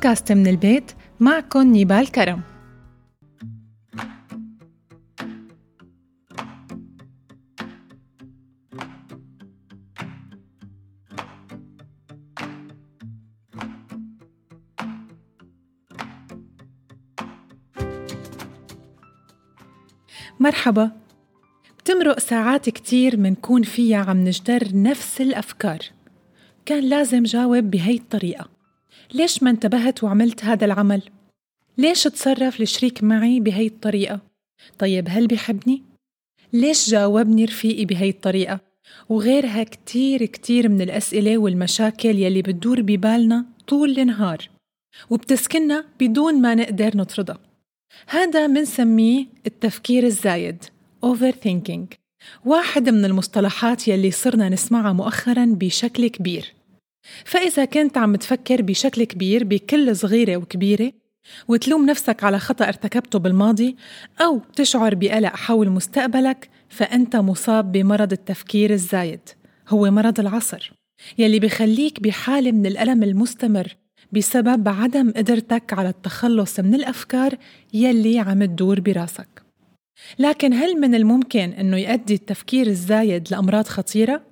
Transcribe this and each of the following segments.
بودكاست من البيت معكم نيبال كرم. مرحبا. بتمرق ساعات كتير منكون فيها عم نجدر نفس الأفكار. كان لازم جاوب بهي الطريقة. ليش ما انتبهت وعملت هذا العمل؟ ليش تصرف الشريك معي بهي الطريقة؟ طيب هل بحبني؟ ليش جاوبني رفيقي بهي الطريقة؟ وغيرها كتير كتير من الأسئلة والمشاكل يلي بتدور ببالنا طول النهار وبتسكننا بدون ما نقدر نطردها هذا منسميه التفكير الزايد overthinking واحد من المصطلحات يلي صرنا نسمعها مؤخرا بشكل كبير فإذا كنت عم تفكر بشكل كبير بكل صغيرة وكبيرة وتلوم نفسك على خطأ ارتكبته بالماضي أو تشعر بقلق حول مستقبلك فأنت مصاب بمرض التفكير الزايد هو مرض العصر يلي بخليك بحالة من الألم المستمر بسبب عدم قدرتك على التخلص من الأفكار يلي عم تدور براسك لكن هل من الممكن أنه يؤدي التفكير الزايد لأمراض خطيرة؟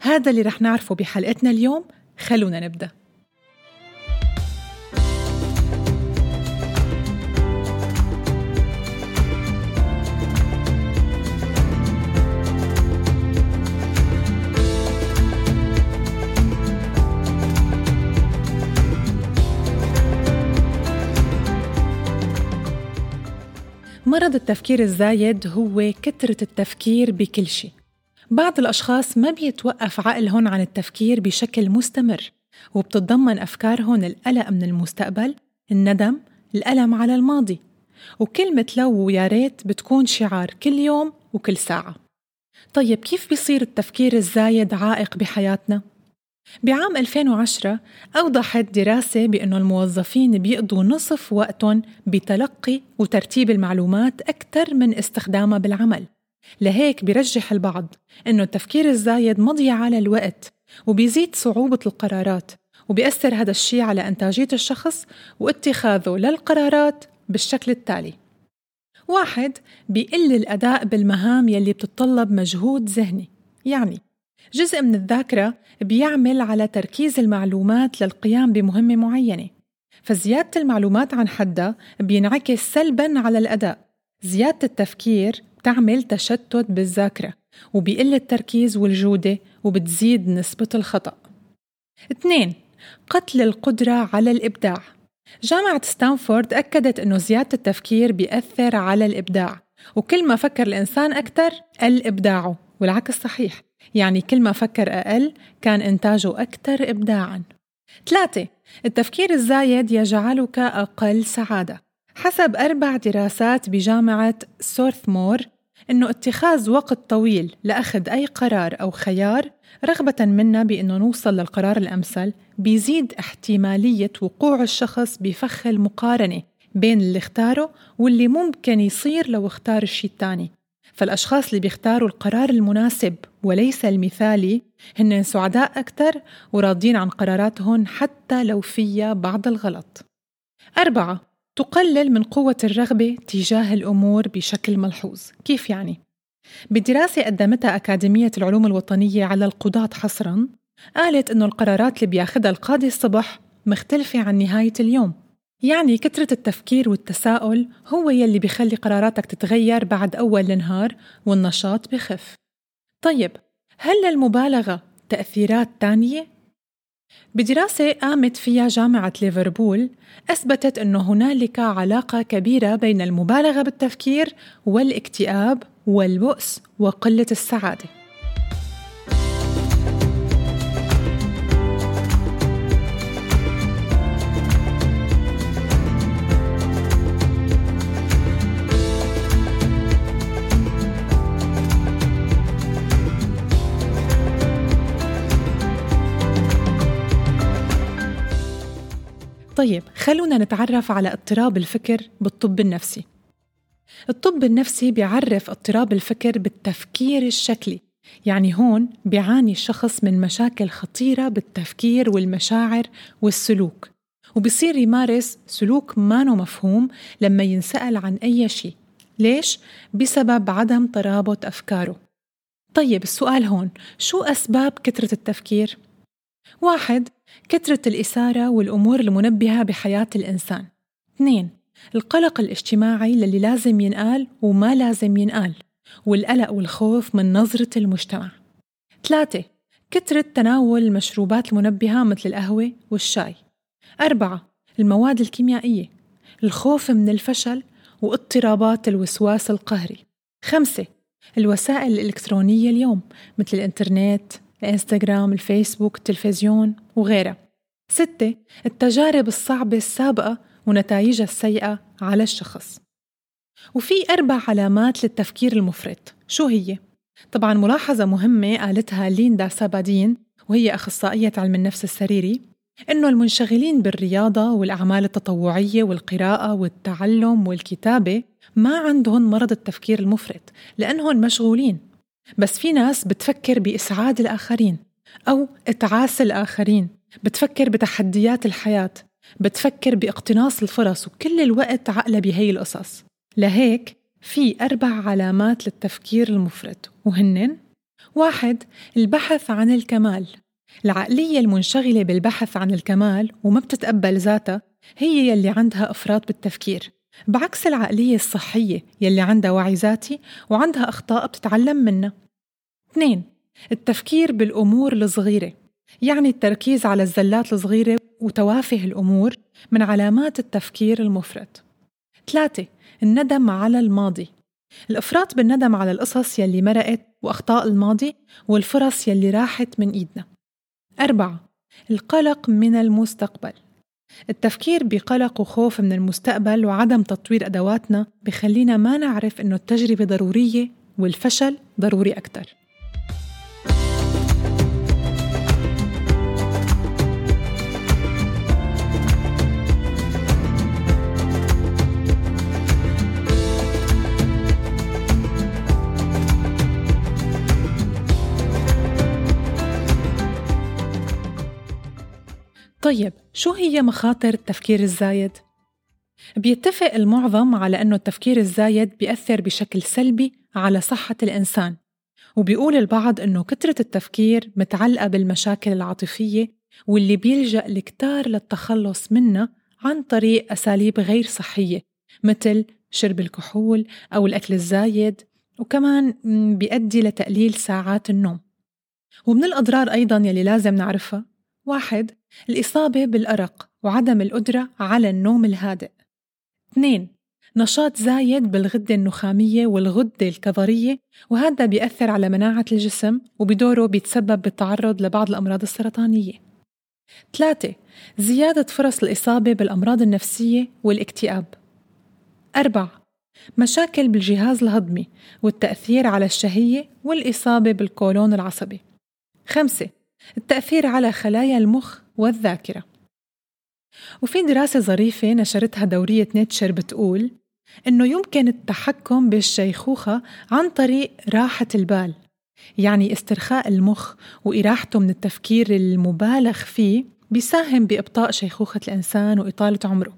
هذا اللي رح نعرفه بحلقتنا اليوم خلونا نبدأ. مرض التفكير الزايد هو كثرة التفكير بكل شيء. بعض الأشخاص ما بيتوقف عقلهم عن التفكير بشكل مستمر وبتتضمن أفكارهم القلق من المستقبل الندم الألم على الماضي. وكلمة لو ويا ريت بتكون شعار كل يوم وكل ساعة. طيب كيف بيصير التفكير الزايد عائق بحياتنا؟ بعام 2010 أوضحت دراسة بأن الموظفين بيقضوا نصف وقتهم بتلقي وترتيب المعلومات أكثر من استخدامها بالعمل. لهيك بيرجح البعض أنه التفكير الزايد مضيعة للوقت وبيزيد صعوبة القرارات وبيأثر هذا الشيء على إنتاجية الشخص واتخاذه للقرارات بالشكل التالي. واحد بيقل الأداء بالمهام يلي بتتطلب مجهود ذهني يعني جزء من الذاكرة بيعمل على تركيز المعلومات للقيام بمهمة معينة فزيادة المعلومات عن حدها بينعكس سلباً على الأداء زيادة التفكير بتعمل تشتت بالذاكرة وبيقل التركيز والجودة وبتزيد نسبة الخطأ. اثنين قتل القدرة على الإبداع. جامعة ستانفورد أكدت أنه زيادة التفكير بيأثر على الإبداع وكل ما فكر الإنسان أكثر قل إبداعه والعكس صحيح. يعني كل ما فكر أقل كان إنتاجه أكثر إبداعاً. ثلاثة التفكير الزايد يجعلك أقل سعادة. حسب أربع دراسات بجامعة سورثمور إنه اتخاذ وقت طويل لأخذ أي قرار أو خيار رغبة منا بإنه نوصل للقرار الأمثل بيزيد احتمالية وقوع الشخص بفخ المقارنة بين اللي اختاره واللي ممكن يصير لو اختار الشيء الثاني. فالأشخاص اللي بيختاروا القرار المناسب وليس المثالي هن سعداء أكثر وراضين عن قراراتهم حتى لو فيها بعض الغلط. أربعة تقلل من قوة الرغبة تجاه الأمور بشكل ملحوظ كيف يعني؟ بدراسة قدمتها أكاديمية العلوم الوطنية على القضاة حصراً قالت إنه القرارات اللي بياخدها القاضي الصبح مختلفة عن نهاية اليوم يعني كثرة التفكير والتساؤل هو يلي بيخلي قراراتك تتغير بعد أول النهار والنشاط بخف طيب هل للمبالغة تأثيرات تانية؟ بدراسة قامت فيها جامعة ليفربول أثبتت أنه هنالك علاقة كبيرة بين المبالغة بالتفكير والاكتئاب والبؤس وقلة السعادة. طيب خلونا نتعرف على اضطراب الفكر بالطب النفسي الطب النفسي بيعرف اضطراب الفكر بالتفكير الشكلي يعني هون بيعاني الشخص من مشاكل خطيرة بالتفكير والمشاعر والسلوك وبصير يمارس سلوك مانو مفهوم لما ينسأل عن أي شيء ليش؟ بسبب عدم ترابط أفكاره طيب السؤال هون شو أسباب كثرة التفكير؟ واحد كثرة الإثارة والأمور المنبهة بحياة الإنسان. اثنين القلق الاجتماعي للي لازم ينقال وما لازم ينقال والقلق والخوف من نظرة المجتمع. ثلاثة كثرة تناول المشروبات المنبهة مثل القهوة والشاي. أربعة المواد الكيميائية الخوف من الفشل واضطرابات الوسواس القهري. خمسة الوسائل الإلكترونية اليوم مثل الإنترنت الإنستغرام الفيسبوك التلفزيون وغيرها. ستة التجارب الصعبة السابقة ونتائجها السيئة على الشخص. وفي أربع علامات للتفكير المفرط. شو هي؟ طبعا ملاحظة مهمة قالتها ليندا سابادين وهي أخصائية علم النفس السريري إنه المنشغلين بالرياضة والأعمال التطوعية والقراءة والتعلم والكتابة ما عندهم مرض التفكير المفرط لأنهم مشغولين بس في ناس بتفكر بإسعاد الآخرين أو إتعاس الآخرين بتفكر بتحديات الحياة بتفكر بإقتناص الفرص وكل الوقت عقلة بهي القصص. لهيك في أربع علامات للتفكير المفرط وهن واحد البحث عن الكمال. العقلية المنشغلة بالبحث عن الكمال وما بتتقبل ذاتها هي يلي عندها إفراط بالتفكير. بعكس العقلية الصحية يلي عندها وعي ذاتي وعندها أخطاء بتتعلم منها. اثنين التفكير بالأمور الصغيرة يعني التركيز على الزلات الصغيرة وتوافه الأمور من علامات التفكير المفرط. ثلاثة الندم على الماضي. الإفراط بالندم على القصص يلي مرقت وأخطاء الماضي والفرص يلي راحت من إيدنا. أربعة القلق من المستقبل. التفكير بقلق وخوف من المستقبل وعدم تطوير أدواتنا بخلينا ما نعرف إنه التجربة ضرورية والفشل ضروري أكتر. طيب شو هي مخاطر التفكير الزايد؟ بيتفق المعظم على أنه التفكير الزايد بيأثر بشكل سلبي على صحة الإنسان وبيقول البعض أنه كثرة التفكير متعلقة بالمشاكل العاطفية واللي بيلجأ الكتار للتخلص منها عن طريق أساليب غير صحية مثل شرب الكحول أو الأكل الزايد وكمان بيؤدي لتقليل ساعات النوم ومن الأضرار أيضا يلي لازم نعرفها واحد الإصابة بالأرق وعدم القدرة على النوم الهادئ. اثنين نشاط زايد بالغدة النخامية والغدة الكظرية وهذا بيأثر على مناعة الجسم وبدوره بيتسبب بالتعرض لبعض الأمراض السرطانية. ثلاثة زيادة فرص الإصابة بالأمراض النفسية والاكتئاب. أربعة مشاكل بالجهاز الهضمي والتأثير على الشهية والإصابة بالقولون العصبي. خمسة التأثير على خلايا المخ والذاكرة وفي دراسة ظريفة نشرتها دورية نيتشر بتقول إنه يمكن التحكم بالشيخوخة عن طريق راحة البال يعني استرخاء المخ وإراحته من التفكير المبالغ فيه بيساهم بإبطاء شيخوخة الإنسان وإطالة عمره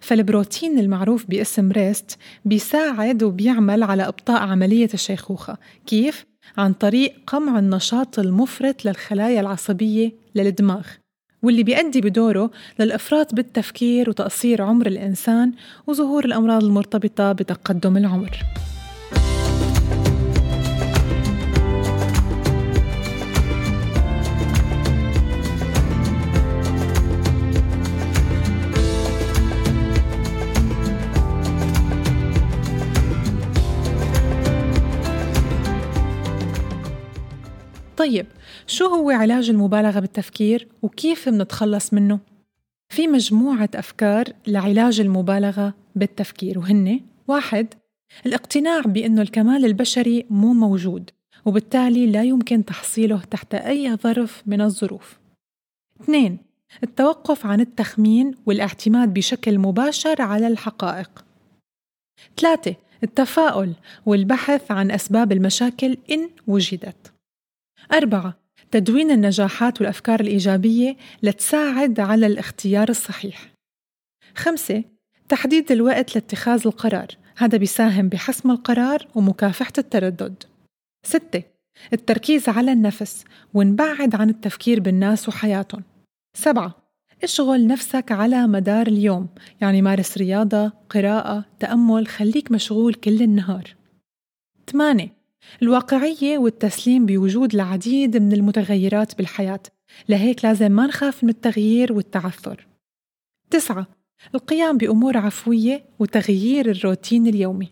فالبروتين المعروف باسم ريست بيساعد وبيعمل على إبطاء عملية الشيخوخة كيف؟ عن طريق قمع النشاط المفرط للخلايا العصبية للدماغ واللي بيؤدي بدوره للإفراط بالتفكير وتقصير عمر الإنسان وظهور الأمراض المرتبطة بتقدم العمر. طيب شو هو علاج المبالغة بالتفكير وكيف منتخلص منه؟ في مجموعة أفكار لعلاج المبالغة بالتفكير وهن واحد الاقتناع بأنه الكمال البشري مو موجود وبالتالي لا يمكن تحصيله تحت أي ظرف من الظروف. اثنين التوقف عن التخمين والاعتماد بشكل مباشر على الحقائق. ثلاثة التفاؤل والبحث عن أسباب المشاكل إن وجدت. أربعة تدوين النجاحات والأفكار الإيجابية لتساعد على الاختيار الصحيح. خمسة تحديد الوقت لاتخاذ القرار هذا بيساهم بحسم القرار ومكافحة التردد. ستة التركيز على النفس ونبعد عن التفكير بالناس وحياتهم. سبعة اشغل نفسك على مدار اليوم يعني مارس رياضة، قراءة، تأمل خليك مشغول كل النهار. 8 الواقعية والتسليم بوجود العديد من المتغيرات بالحياة لهيك لازم ما نخاف من التغيير والتعثر. تسعة القيام بأمور عفوية وتغيير الروتين اليومي.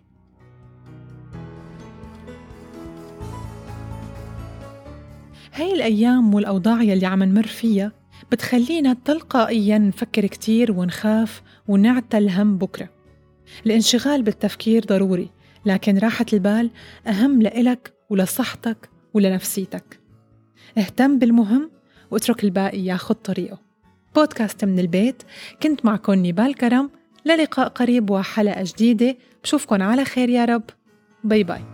هاي الأيام والأوضاع يلي عم نمر فيها بتخلينا تلقائيا نفكر كتير ونخاف ونعتل هم بكرة. الانشغال بالتفكير ضروري لكن راحة البال أهم لإلك ولصحتك ولنفسيتك. اهتم بالمهم واترك الباقي ياخد طريقه. بودكاست من البيت كنت معكم نيبال كرم. للقاء قريب وحلقة جديدة. بشوفكن على خير يا رب. bye bye.